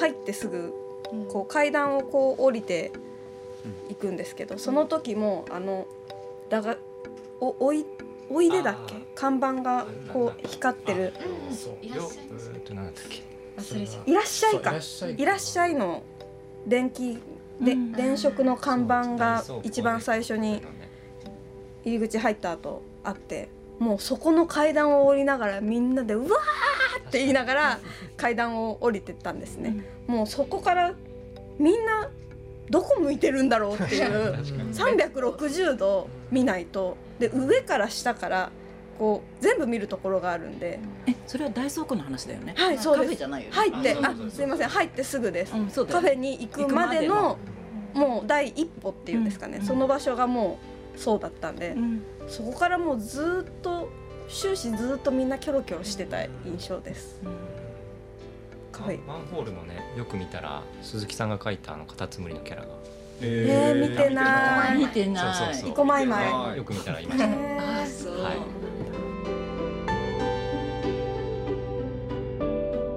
入ってすぐこう階段をこう降りていくんですけど、その時もあのだがおおいおいでだっけ？看板がこう光ってる。そう。いらっしゃい。いらっしゃいか。いらっしゃいの電気でうん。電飾の看板が一番最初に入り口入った後あってもうそこの階段を降りながらみんなでうわーって言いながら階段を降りてったんですね、もうそこからみんなどこ向いてるんだろうっていう 確かに。360度見ないと。で上から下からこう全部見るところがあるんで。えそれは大倉庫の話だよね。はいそうです。カフェじゃないよね。入ってあすいません。入ってすぐです、うんカフェに行くまでのもう第一歩っていうんですかね、うん。その場所がもうそうだったんで、うん。そこからもうずっと終始ずっとみんなキョロキョロしてた印象です。カフェマンホールもねよく見たら鈴木さんが描いたあのカタツムリのキャラが。えー見てない。見てない。そうそうそう。生駒マイマイはい。よく見たらいました。ねあそう、はい。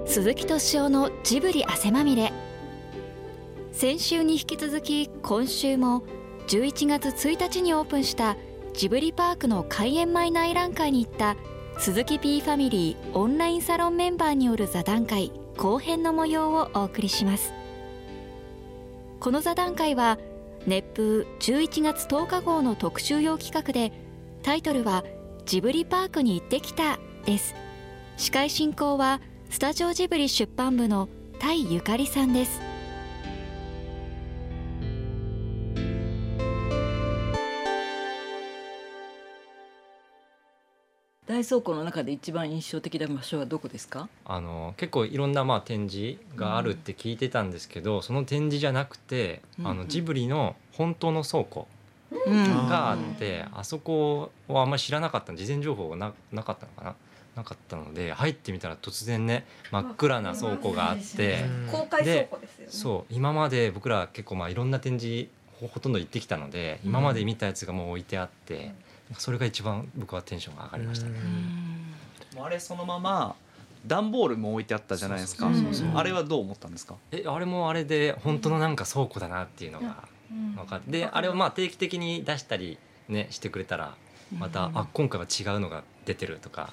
鈴木敏夫のジブリ汗まみれ。先週に引き続き今週も11月1日にオープンしたジブリパークの開園前内覧会に行った鈴木 P ファミリーオンラインサロンメンバーによる座談会後編の模様をお送りします。この座談会は熱風11月10日号の特集用企画でタイトルはジブリパークに行ってきたです。司会進行はスタジオジブリ出版部の田井ゆかりさんです。大倉庫の中で一番印象的な場所はどこですか？あの結構いろんなまあ展示があるって聞いてたんですけど、その展示じゃなくて、うん。あのジブリの本当の倉庫うん。があって、あそこはあんまり知らなかった事前情報がななかったのかな？なかったので入ってみたら突然ね真っ暗な倉庫があって、公開倉庫ですよね。そう今まで僕ら結構まあいろんな展示ほほとんど行ってきたので今まで見たやつがもう置いてあって、それが一番僕はテンションが上がりましたね。もうあれそのまま段ボールも置いてあったじゃないですか。そうそうそう。あれはどう思ったんですか？えあれもあれで本当のなんか倉庫だなっていうのが分かって。であれをまあ定期的に出したりねしてくれたらまた、あ今回は違うのが出てるとか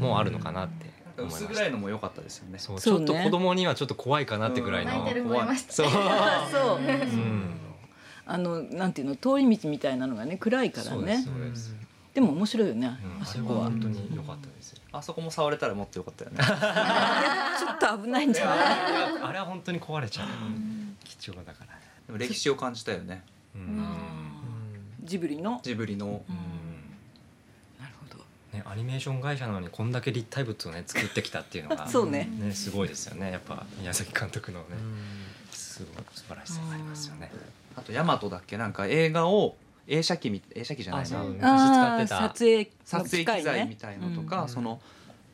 もうあるのかなって思いました。薄暗いのも良かったですよね。そうちそうね。ょっと子供にはちょっと怖いかなってぐらいの、泣いそう、そう。うん、あのなんていうの通り道みたいなのがね暗いからね。でも面白いよね、うん、あそこは。本当に良かったですあそこも触れたらもっと良かったよね。ちょっと危ないんじゃない？あれは本当に壊れちゃう。貴重だから。ねでも歴史を感じたよね。うん、ジブリの？ジブリの。なるほど。ね、アニメーション会社なのにこんだけ立体物をね作ってきたっていうのが そうね。ねすごいですよね。やっぱ宮崎監督のねすごい素晴らしさがありますよね。あとヤマトだっけ？なんか映画を映写機み映写機じゃないな。昔使ってた。撮影撮影機材みいたいのとか、うんその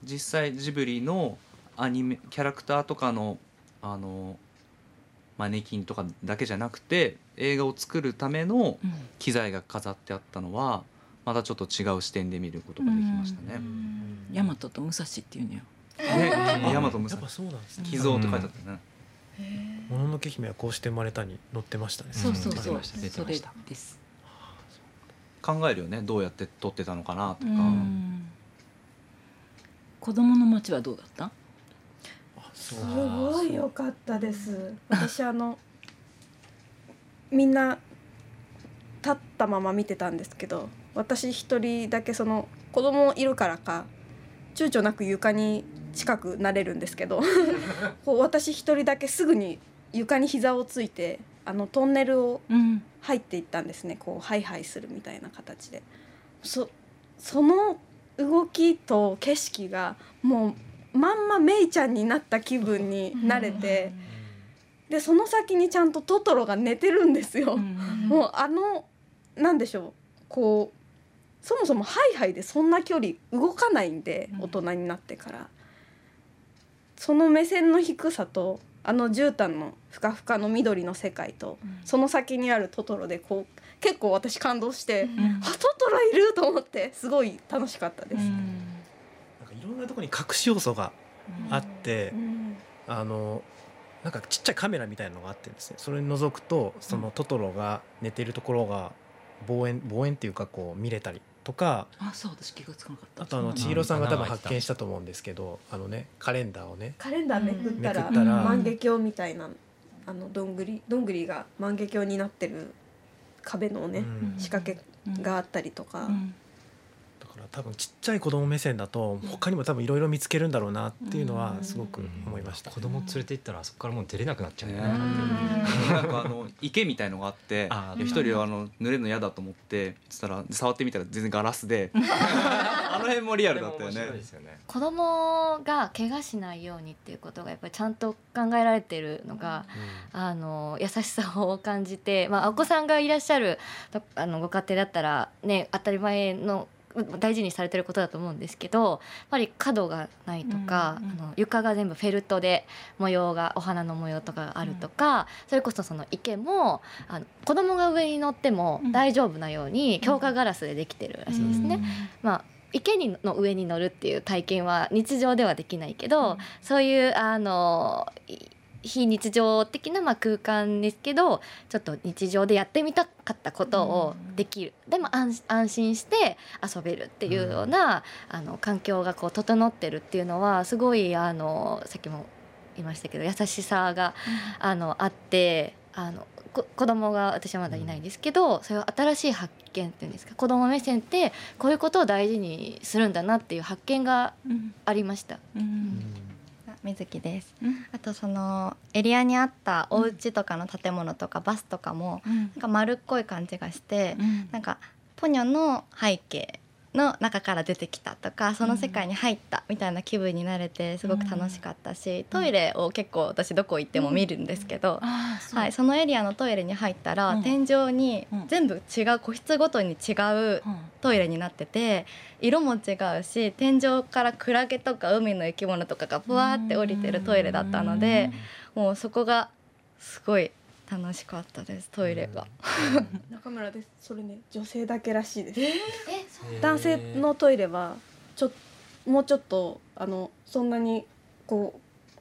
実際ジブリのアニメキャラクターとかのあのマネキンとかだけじゃなくて映画を作るための機材が飾ってあったのはまたちょっと違う視点で見ることができましたね。ヤマトと武蔵っていうのよ。ね、ヤマトムサやっぱそうなんですね。寄贈って書いてあったよね。もののけ姫はこうして生まれたに載ってましたね。そうそうそう。出てましたです。考えるよね。どうやって撮ってたのかなとか。うん。子供の街はどうだった？すごい良かったです。私あのみんな立ったまま見てたんですけど、私一人だけその子供いるからか躊躇なく床に近くなれるんですけど、こう私一人だけすぐに床に膝をついてあのトンネルをうん。入っていったんですね。こうハイハイするみたいな形で、そその動きと景色がもうまんまメイちゃんになった気分になれて、でその先にちゃんとトトロが寝てるんですよ。もうあのなんでしょう。こうそもそもハイハイでそんな距離動かないんでうん。大人になってから、その目線の低さとあの絨毯のふかふかの緑の世界と、その先にあるトトロでこう結構私感動して、あトトロいると思ってすごい楽しかったです。なんかいろんなところに隠し要素があって、うん。あのなんかちっちゃいカメラみたいなのがあってですねそれに覗くとそのトトロが寝てるところが望遠望遠っていうかこう見れたりとかあそう私気がつかなかった。あとあの千尋さんが多分発見したと思うんですけどあのねカレンダーをね。カレンダーめくったら,、めくったら。万華鏡みたいなあのどんぐりどんぐりが万華鏡になってる壁のね、うん。仕掛けがあったりとか、うんだから多分ちっちゃい子供目線だと他にも多分いろいろ見つけるんだろうなっていうのはすごく思いました。子供連れて行ったらあそこからもう出れなくなっちゃうね。ねなんかあの池みたいのがあって一人はあの濡れるの嫌だと思ってつったら触ってみたら全然ガラスで。あの辺もリアルだったよね。よね。子供が怪我しないようにっていうことがやっぱりちゃんと考えられてるのが、あの優しさを感じて、まあ、お子さんがいらっしゃるとあのご家庭だったらね当たり前の大事にされてることだと思うんですけどやっぱり角がないとか、うんうんあの床が全部フェルトで模様がお花の模様とかがあるとか、それこそその池もあの子供が上に乗っても大丈夫なように強化ガラスでできてるらしいですね。まあ池にの上に乗るっていう体験は日常ではできないけど、そういうあのい非日常的なまあ空間ですけどちょっと日常でやってみたかったことをできる、でも安安心して遊べるっていうような、あの環境がこう整ってるっていうのはすごいあのさっきも言いましたけど優しさがあのあってあのこ子供が私はまだいないんですけど、それは新しい発見っていうんですか子供目線ってこういうことを大事にするんだなっていう発見がうん。ありました。うん水木です。うん。あとそのエリアにあったお家とかの建物とかバスとかもなんか丸っこい感じがしてうん。なんかポニョの背景の中から出てきたとかその世界に入ったみたいな気分になれてすごく楽しかったし、トイレを結構私どこ行っても見るんですけど、うはい、そのエリアのトイレに入ったら、うん。天井にうん。全部違う個室ごとに違ううん。トイレになってて色も違うし天井からクラゲとか海の生き物とかがふわーって降りてるトイレだったのでもうそこがすごい楽しかったですトイレが。中村です。それね女性だけらしいです。え男性のトイレはちょもうちょっとあのそんなにこ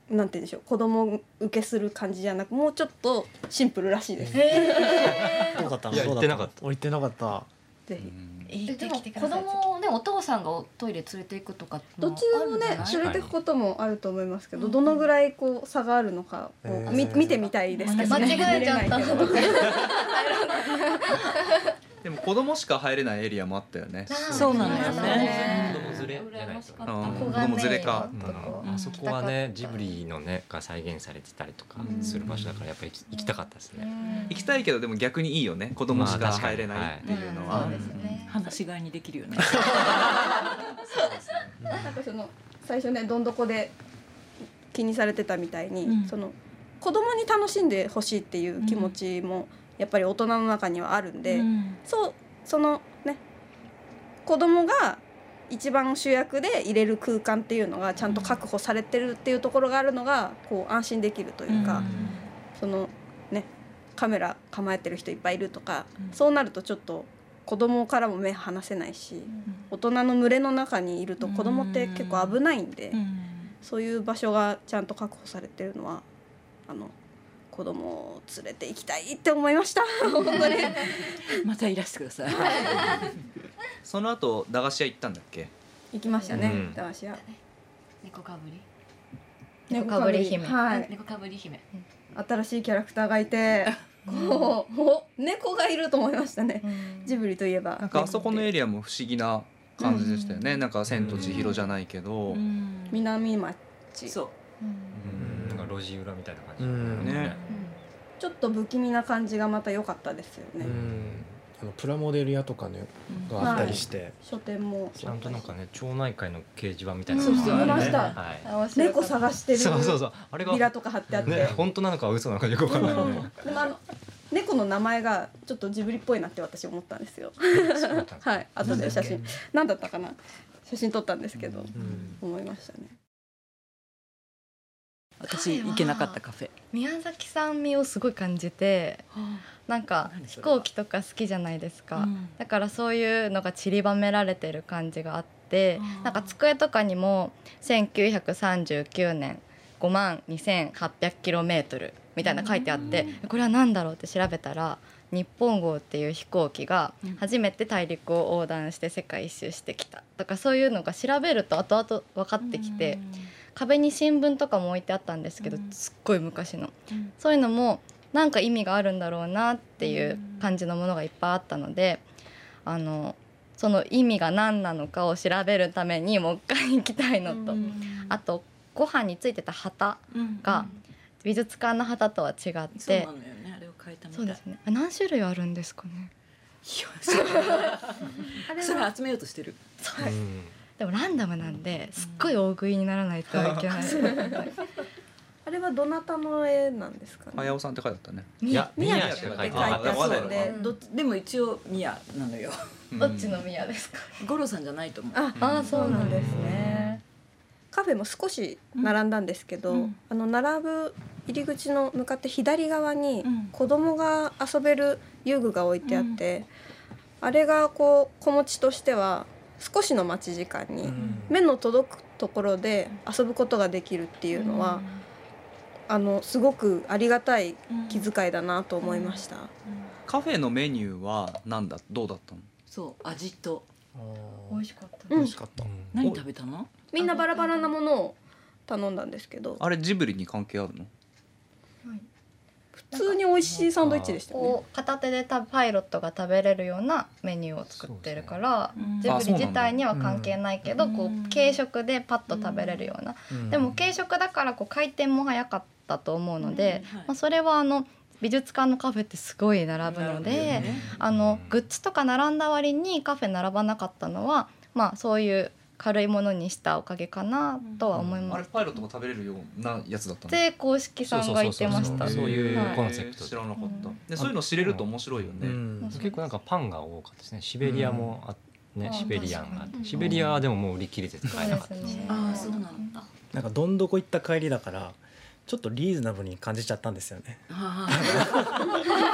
うなんて言うんでしょう。子供受けする感じじゃなくもうちょっとシンプルらしいです、どうだったの？行ってなかった。俺行ってなかったぜひ行ってでも子きてください供ねお父さんがおトイレ連れて行くとかどっちでもね連れてくこともあると思いますけど、うん。どのぐらいこう差があるのかをへー。み見てみたいです。けど、間違えちゃった。でも子供しか入れないエリアもあったよね。そうなのよそうねね子供連れじゃないと羨ましか。ったうん。ここ子供連れかあそこはねジブリのねが再現されてたりとかする場所だからやっぱり行きたかったですね。行きたいけどでも逆にいいよね。子供しか入れないっていうのは、そうですね。話し飼いにできるよね。なんかその最初ねどんどこで気にされてたみたいに、うん。その子供に楽しんでほしいっていう気持ちもやっぱり大人の中にはあるんで、うん。そうそのね子供が一番主役で入れる空間っていうのがちゃんと確保されてるっていうところがあるのがこう安心できるというか、そのねカメラ構えてる人いっぱいいるとか、うん。そうなるとちょっと子供からも目離せないし、大人の群れの中にいると子供って結構危ないんで、うん。そういう場所がちゃんと確保されてるのはあの子供を連れて行きたいって思いました。本当にまたいらしてください。その後駄菓子屋行ったんだっけ？行きましたね、うん。駄菓子屋。猫かぶり？猫かぶり。姫。はい。猫かぶり姫。新しいキャラクターがいてこうお猫がいると思いましたね。ジブリといえば。なんかあそこのエリアも不思議な感じでしたよね、なんか「千と千尋」じゃないけど、うん。南町。そう。うん。なんか路地裏みたいな感じ、うん。ねちょっと不気味な感じがまた良かったですよね、うん。あのプラモデル屋とかねがあったりして、書店もちゃんとなんかね町内会の掲示板みたいなそうのがあるね。見ました。は猫探してい、るそうそうそう。あれがビラとか貼ってあって、ね本当なのか嘘なのかよくわからない、うん。でもあの猫の名前がちょっとジブリっぽいなって私思ったんですよ。はい。後で写真。何だったかな？写真撮ったんですけど、うん。思いましたね私行けなかったカフェ。宮崎さん味をすごい感じてなんか飛行機とか好きじゃないですか、うん。だからそういうのが散りばめられてる感じがあってなんか机とかにも1939年5万 2800km みたいな書いてあってこれは何だろうって調べたら日本号っていう飛行機が初めて大陸を横断して世界一周してきたとかそういうのが調べると後々分かってきて壁に新聞とかも置いてあったんですけどすっごい昔の。そういうのもなんか意味があるんだろうなっていう感じのものがいっぱいあったのであのその意味が何なのかを調べるためにもう一回行きたいのと。あとご飯についてた旗が美術館の旗とは違って。そうなのよねあれを変えたみたい。うそですね。あ何種類あるんですかね。いやそれ 集めようとしてる。うんでもランダムなんですっごい大食いにならないといけない。あれはどなたの絵なんですかね？早尾さんって書いてあったね。いや宮宮しか書いて書いてなかったあそうでどっちでも一応ミヤなのよ。どっちの宮ですか？五郎さんじゃないと思う。あああそうなんですね。カフェも少し並んだんですけど、うん。あの並ぶ入り口の向かって左側にうん。子供が遊べる遊具が置いてあって、あれがこう子持ちとしては少しの待ち時間にうん。目の届くところで遊ぶことができるっていうのは、あのすごくありがたい気遣いだなと思いました。カフェのメニューはなんだ？どうだったの？そう味と。あ美味しかった。うん。ー美味しかった。何食べたの？みんなバラバラなものを頼んだんですけど。あれジブリに関係あるの？普通に美味しいサンドイッチでしたよね。こう片手でたパイロットが食べれるようなメニューを作ってるから、うん。ジブリ自体には関係ないけど、うん。こう軽食でパッと食べれるような、うん。でも軽食だからこう回転も早かったと思うので、うん。はい。まあ、それはあの美術館のカフェってすごい並ぶので、あのグッズとか並んだ割にカフェ並ばなかったのは、まあ、そういう軽いものにしたおかげかなとは思いあます。れパイロットも食べれるようなやつだったの？で公式さんが言ってました。そういうはい。コンセプトで。知らなかった、うん。でそういうの知れると面白いよね、うん。結構なんかパンが多かったですね。シベリアもあねうん。シベリアンがシベリアはでももう売り切れてて買えなかったしね。ああそうなんだ。なんかどんどこ行った帰りだからちょっとリーズナブルに感じちゃったんですよね。あ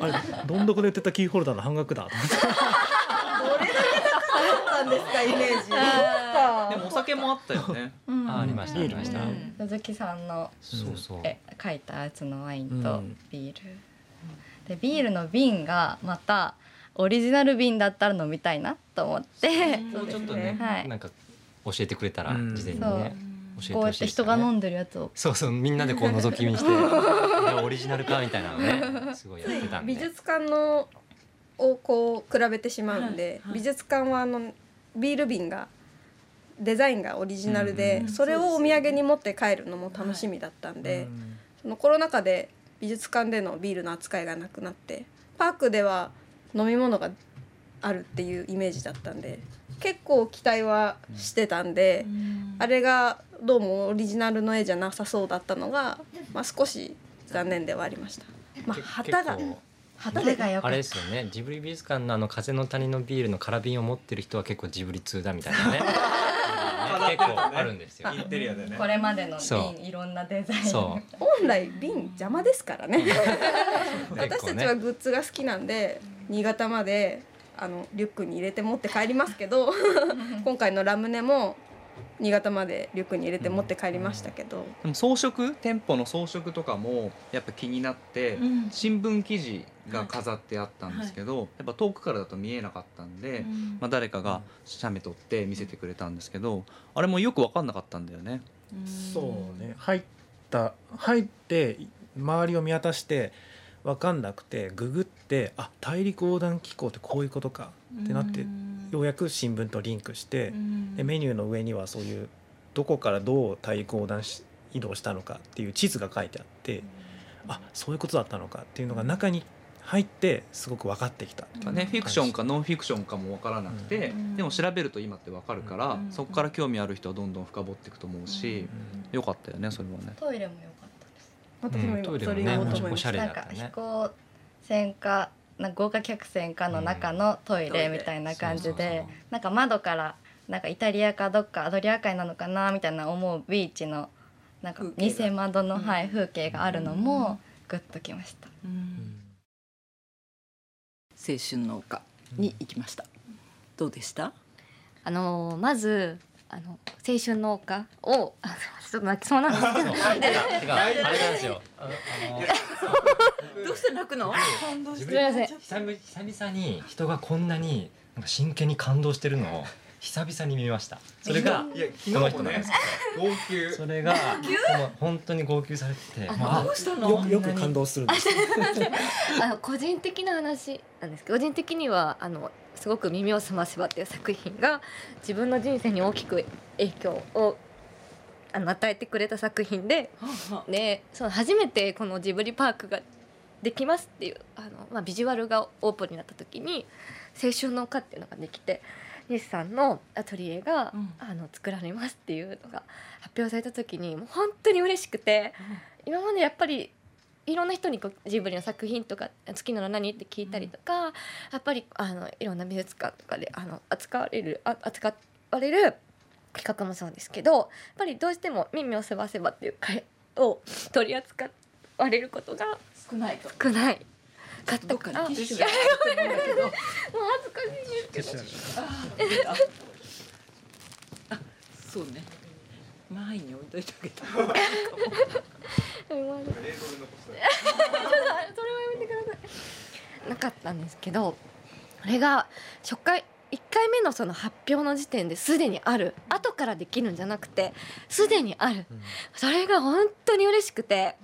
あれどんどこで売ってたキーホルダーの半額だと思って。ったんですかイメージ。でもお酒もあったよね。うん。あありましたありました。うん。鈴木さんのそうそう。え書いたやつのワインとうん。ビール、でビールの瓶がまたオリジナル瓶だったら飲みたいなと思って、そうちょっとねはい。なんか教えてくれたらうん。事前にね教えてこうやって人が飲んでるやつを。そうそうみんなでこう覗き見して オリジナルかみたいなのね。すごいやってたんで。美術館のをこう比べてしまうんで、はい。はい。美術館はあのビール瓶がデザインがオリジナルで、うんそれをお土産に持って帰るのも楽しみだったんで、そのコロナ禍で美術館でのビールの扱いがなくなってパークでは飲み物があるっていうイメージだったんで結構期待はしてたんで、あれがどうもオリジナルの絵じゃなさそうだったのが、まあ、少し残念ではありました。まあ、け旗が旗でが良かった。あれですよね。ジブリ美術館のあの風の谷のビールの空瓶を持ってる人は結構ジブリ通だみたいなね。結構あるんたですよ。インテリアでね。これまでの瓶いろんなデザイン。そ本来瓶邪魔ですからね。う私たちはグッズが好きなんで新潟まであのリュックに入れて持って帰りますけど 今回のラムネも新潟までリュックに入れて持って帰りましたけど、でも装飾店舗の装飾とかもやっぱ気になって、うん。新聞記事が飾ってあったんですけど、やっぱ遠くからだと見えなかったんで、まあ、誰かが写メ撮って見せてくれたんですけどあれもよく分かんなかったんだよね。そうね。入った入って周りを見渡して分かんなくてググってあ大陸横断機構ってこういうことかってなってようやく新聞とリンクしてでメニューの上にはそういうどこからどう大陸横断し移動したのかっていう地図が書いてあってあそういうことだったのかっていうのが中に入ってすごく分かってきたっていうね、フィクションかノンフィクションかも分からなくて、うん。でも調べると今って分かるから、うん。そこから興味ある人はどんどん深掘っていくと思うし、よかったよねそれはね。トイレも良かったです。私もうんトイレも今それ言おうと思いましたね。飛行船かなんか豪華客船かの中のトイレうんみたいな感じでなんか窓からなんかイタリアかどっかアドリア海なのかなみたいな思うビーチのなんか偽窓の、うん。はい、風景があるのもグッときました。青春の丘に行きました。どうでした？あのーまずあの青春の丘をあちょっと泣きそうなんですけど。てか あれなんですよ。あ のどうして泣くの？自すみません。久々久々に人がこんなになんか真剣に感動してるのを久々に見ました。それがこのも人なんですね号泣。それが本当に号泣されてて。まあどうしたの？よくよく感動するんです。よ あの個人的な話なんですけど個人的にはあのすごく「耳をすませば」っていう作品が自分の人生に大きく影響をあの与えてくれた作品ででその初めてこのジブリパークができますっていうあの、まあ、ビジュアルがオープンになった時に「青春の丘」っていうのができて西さんのアトリエが、うん。あの作られますっていうのが発表された時にもう本当に嬉しくて、今までやっぱりいろんな人にこうジブリの作品とか好きなの何って聞いたりとか、やっぱりあのいろんな美術館とかであの扱われるあ扱われる企画もそうですけどやっぱりどうしても「耳をすばせば」っていう会を取り扱われることが少ないと。少ないかったかからにティッシュが入ってるんだけどもう恥ずかしいですけど。ああそうね。前に置いといてあげた それはやめてください。なかったんですけどあれが初回1回目のその発表の時点ですでにある。後からできるんじゃなくてすでにある。それが本当に嬉しくて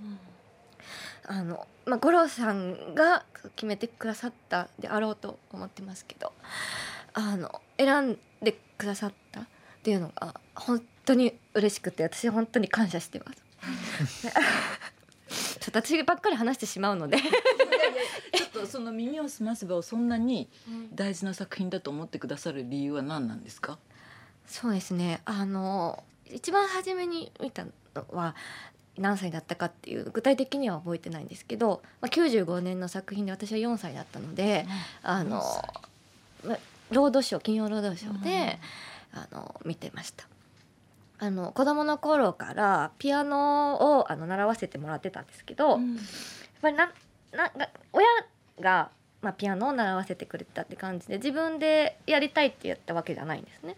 あの、まあ、五郎さんが決めてくださったであろうと思ってますけどあの選んでくださったっていうのが本当に嬉しくて私本当に感謝してます。ちょっと私ばっかり話してしまうので。ちょっとその耳をすませばをそんなに大事な作品だと思ってくださる理由は何なんですか？そうですね。あの一番初めに見たのは何歳だったかっていう具体的には覚えてないんですけど、まあ、95年の作品で私は4歳だったので、あのまあロードショー金曜ロードショーで、あの見てました。あの子供の頃からピアノをあの習わせてもらってたんですけど、やっぱりななが親が、まあ、ピアノを習わせてくれたって感じで自分でやりたいってやったわけじゃないんですね。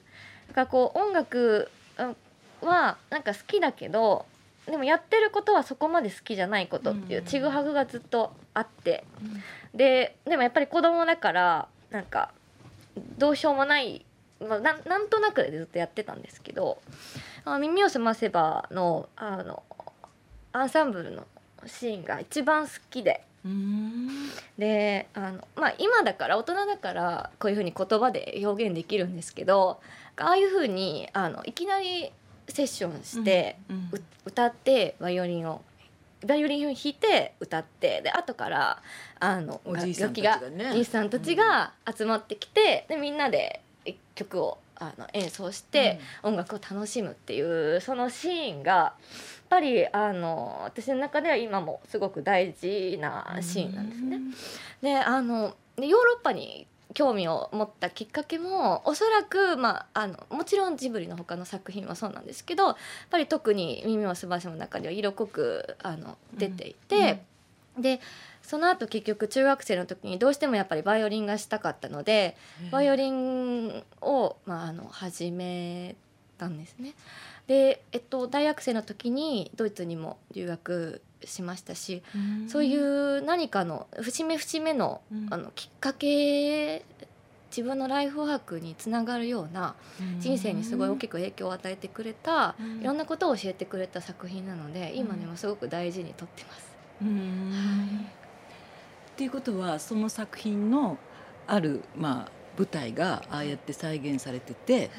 だからこう音楽うんはなんか好きだけどでもやってることはそこまで好きじゃないことっていうちぐはぐがずっとあって、ででもやっぱり子供だからなんかどうしようもない、まあ、なんなんとなくでずっとやってたんですけど「あ耳をすませばの」あのアンサンブルのシーンが一番好きで。であの、まあ、今だから大人だからこういうふうに言葉で表現できるんですけどああいうふうにあのいきなりセッションして、う歌ってバイオリンをバイオリンを弾いて歌ってで後からあのおじいさんたちがね。がじいさんたちが集まってきて、でみんなで曲をあの演奏して、音楽を楽しむっていうそのシーンがやっぱりあの私の中では今もすごく大事なシーンなんですね。であのでヨーロッパに興味を持ったきっかけもおそらく、まあ、あのもちろんジブリの他の作品はそうなんですけどやっぱり特に「耳をすばせ」の中では色濃くあの出ていて、でその後結局中学生の時にどうしてもやっぱりバイオリンがしたかったのでバイオリンを、まあ、あの始めたんですね。で、えっと、大学生の時にドイツにも留学しましたし、そういう何かの節目節目の,、あのきっかけ自分のライフワークにつながるような人生にすごい大きく影響を与えてくれた、いろんなことを教えてくれた作品なので今でもすごく大事にとってます。っていうことはその作品のある、まあ、舞台がああやって再現されてて、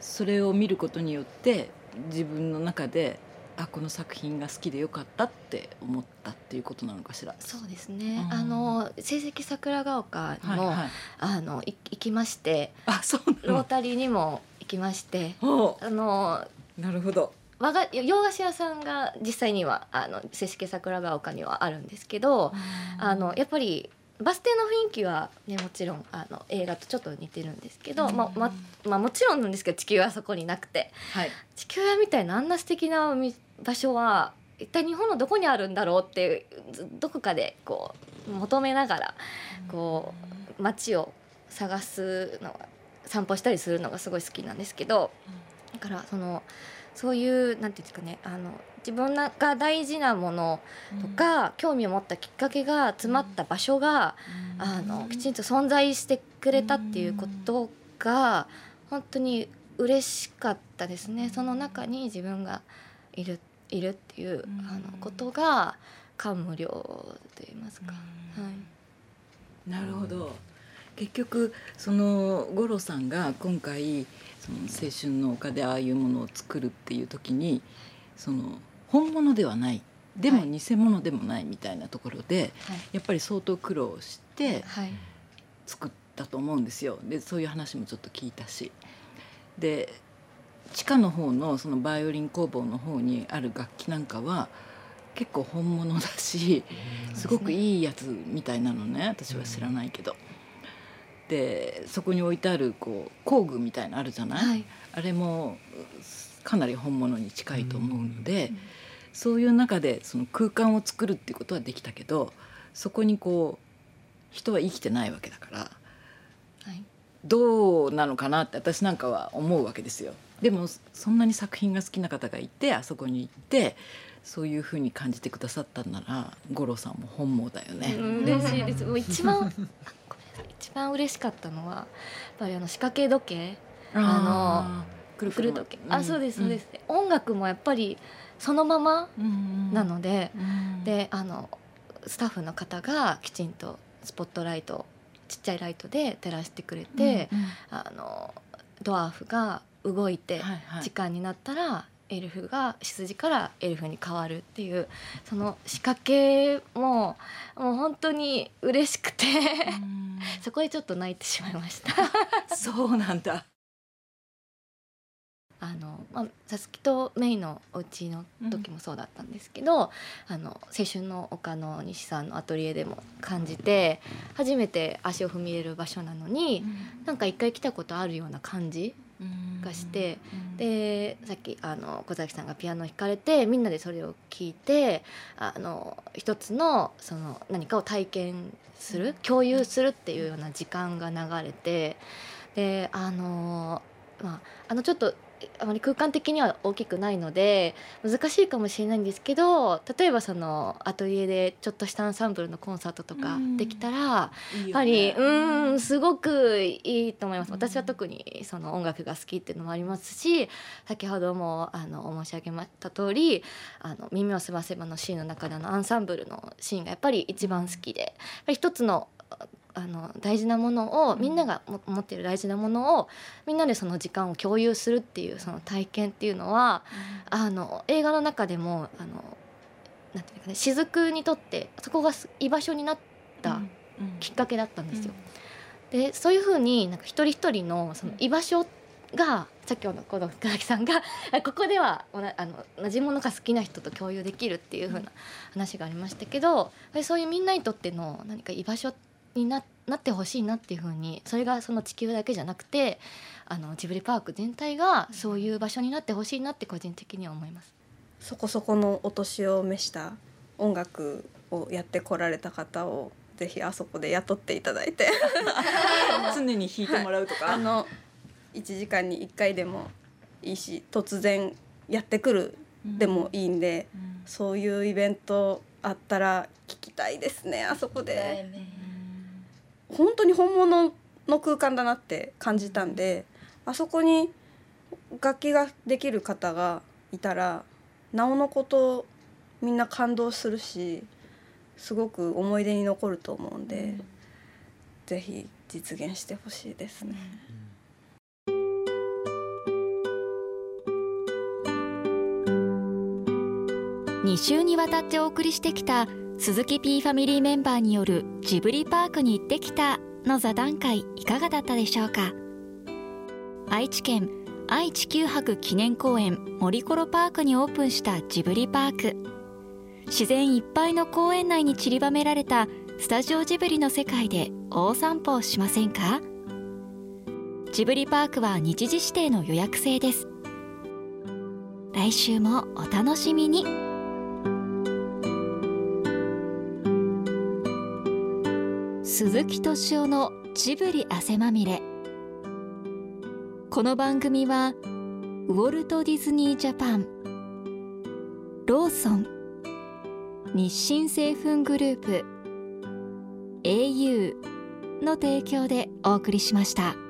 それを見ることによって自分の中であこの作品が好きでよかったって思ったっていうことなのかしら？そうですね。うん。あの成績桜ヶ丘にも、はいはい。あのい行きまして、あそうロータリーにも行きまして、おあのなるほど。和が洋菓子屋さんが実際にはあの成績桜ヶ丘にはあるんですけど、あのやっぱりバス停の雰囲気はねもちろんあの映画とちょっと似てるんですけど、まあままあもちろんなんですけど地球はそこになくて、はい、地球屋みたいなあんな素敵なみ場所は一体日本のどこにあるんだろうってどこかでこう求めながらこう街を探すのが散歩したりするのがすごい好きなんですけどだからそのそういうなんていうんですかねあの自分が大事なものとか、興味を持ったきっかけが詰まった場所が、あのきちんと存在してくれたっていうことが本当に嬉しかったですね。その中に自分がいるいるっていう、あのことが感無量と言いますか。はい。なるほど。結局その五郎さんが今回その青春の丘でああいうものを作るっていう時にその本物ではない。でも偽物でもないみたいなところで、はい。やっぱり相当苦労してはい。作ったと思うんですよ。でそういう話もちょっと聞いたし。で地下の方のそのバイオリン工房の方にある楽器なんかは結構本物だしすごくいいやつみたいなのね私は知らないけど。でそこに置いてあるこう工具みたいなのあるじゃない、はい。あれもかなり本物に近いと思うので、そういう中でその空間を作るっていうことはできたけどそこにこう人は生きてないわけだからはいどうなのかなって私なんかは思うわけですよ。でもそんなに作品が好きな方がいてあそこに行ってそういうふうに感じてくださったんなら五郎さんも本望だよね。うん嬉しいです。もう一番一番嬉しかったのはやっぱりあの仕掛け時計あくるくる時計あそうですそうです、音楽もやっぱりそのままなので、であのスタッフの方がきちんとスポットライトちっちゃいライトで照らしてくれて、あのドワーフが動いて時間になったらエルフが羊からエルフに変わるっていうその仕掛けももう本当に嬉しくて そこでちょっと泣いてしまいました。そうなんだ。あのまあ、さつきとメイのお家の時もそうだったんですけど、あの青春の丘の西さんのアトリエでも感じて初めて足を踏み入れる場所なのに、なんか一回来たことあるような感じがして、でさっきあの小崎さんがピアノを弾かれてみんなでそれを聞いてあの一つのその何かを体験する共有するっていうような時間が流れてであのまああのちょっとあまり空間的には大きくないので難しいかもしれないんですけど例えばそのアトリエでちょっとしたアンサンブルのコンサートとかできたら、やっぱりうんすごくいいと思います。私は特にその音楽が好きっていうのもありますし先ほどもあの申し上げました通り「あの耳をすませば」のシーンの中でのアンサンブルのシーンがやっぱり一番好きでやっぱり一つのあの大事なものをみんながも持っている大事なものをみんなでその時間を共有するっていうその体験っていうのは、あの映画の中でもあのなんていうかね雫にとってそこがす居場所になったきっかけだったんですよ。でそういうふうになんか一人一人のその居場所がさっきのこの深崎さんがあ ここではあの同じものが好きな人と共有できるっていうふうな話がありましたけどそういうみんなにとっての何か居場所にななってほしいなっていうふうにそれがその地球だけじゃなくてあのジブリパーク全体がそういう場所になってほしいなって個人的には思います。そこそこのお年を召した音楽をやってこられた方をぜひあそこで雇っていただいて 常に弾いてもらうとか。あの1時間に1回でもいいし突然やってくるでもいいんで、そういうイベントあったら聞きたいですねあそこで。本当に本物の空間だなって感じたんであそこに楽器ができる方がいたらなおのことみんな感動するしすごく思い出に残ると思うんで、ぜひ実現してほしいですね。2週にわたってお送りしてきた鈴木 P ファミリーメンバーによるジブリパークに行ってきたの座談会いかがだったでしょうか？愛知県愛・地球博記念公園森コロパークにオープンしたジブリパーク。自然いっぱいの公園内に散りばめられたスタジオジブリの世界で大散歩をしませんか？ジブリパークは日時指定の予約制です。来週もお楽しみに。鈴木敏夫のジブリ汗まみれこの番組はウォルト・ディズニー・ジャパンローソン日清製粉グループ au の提供でお送りしました。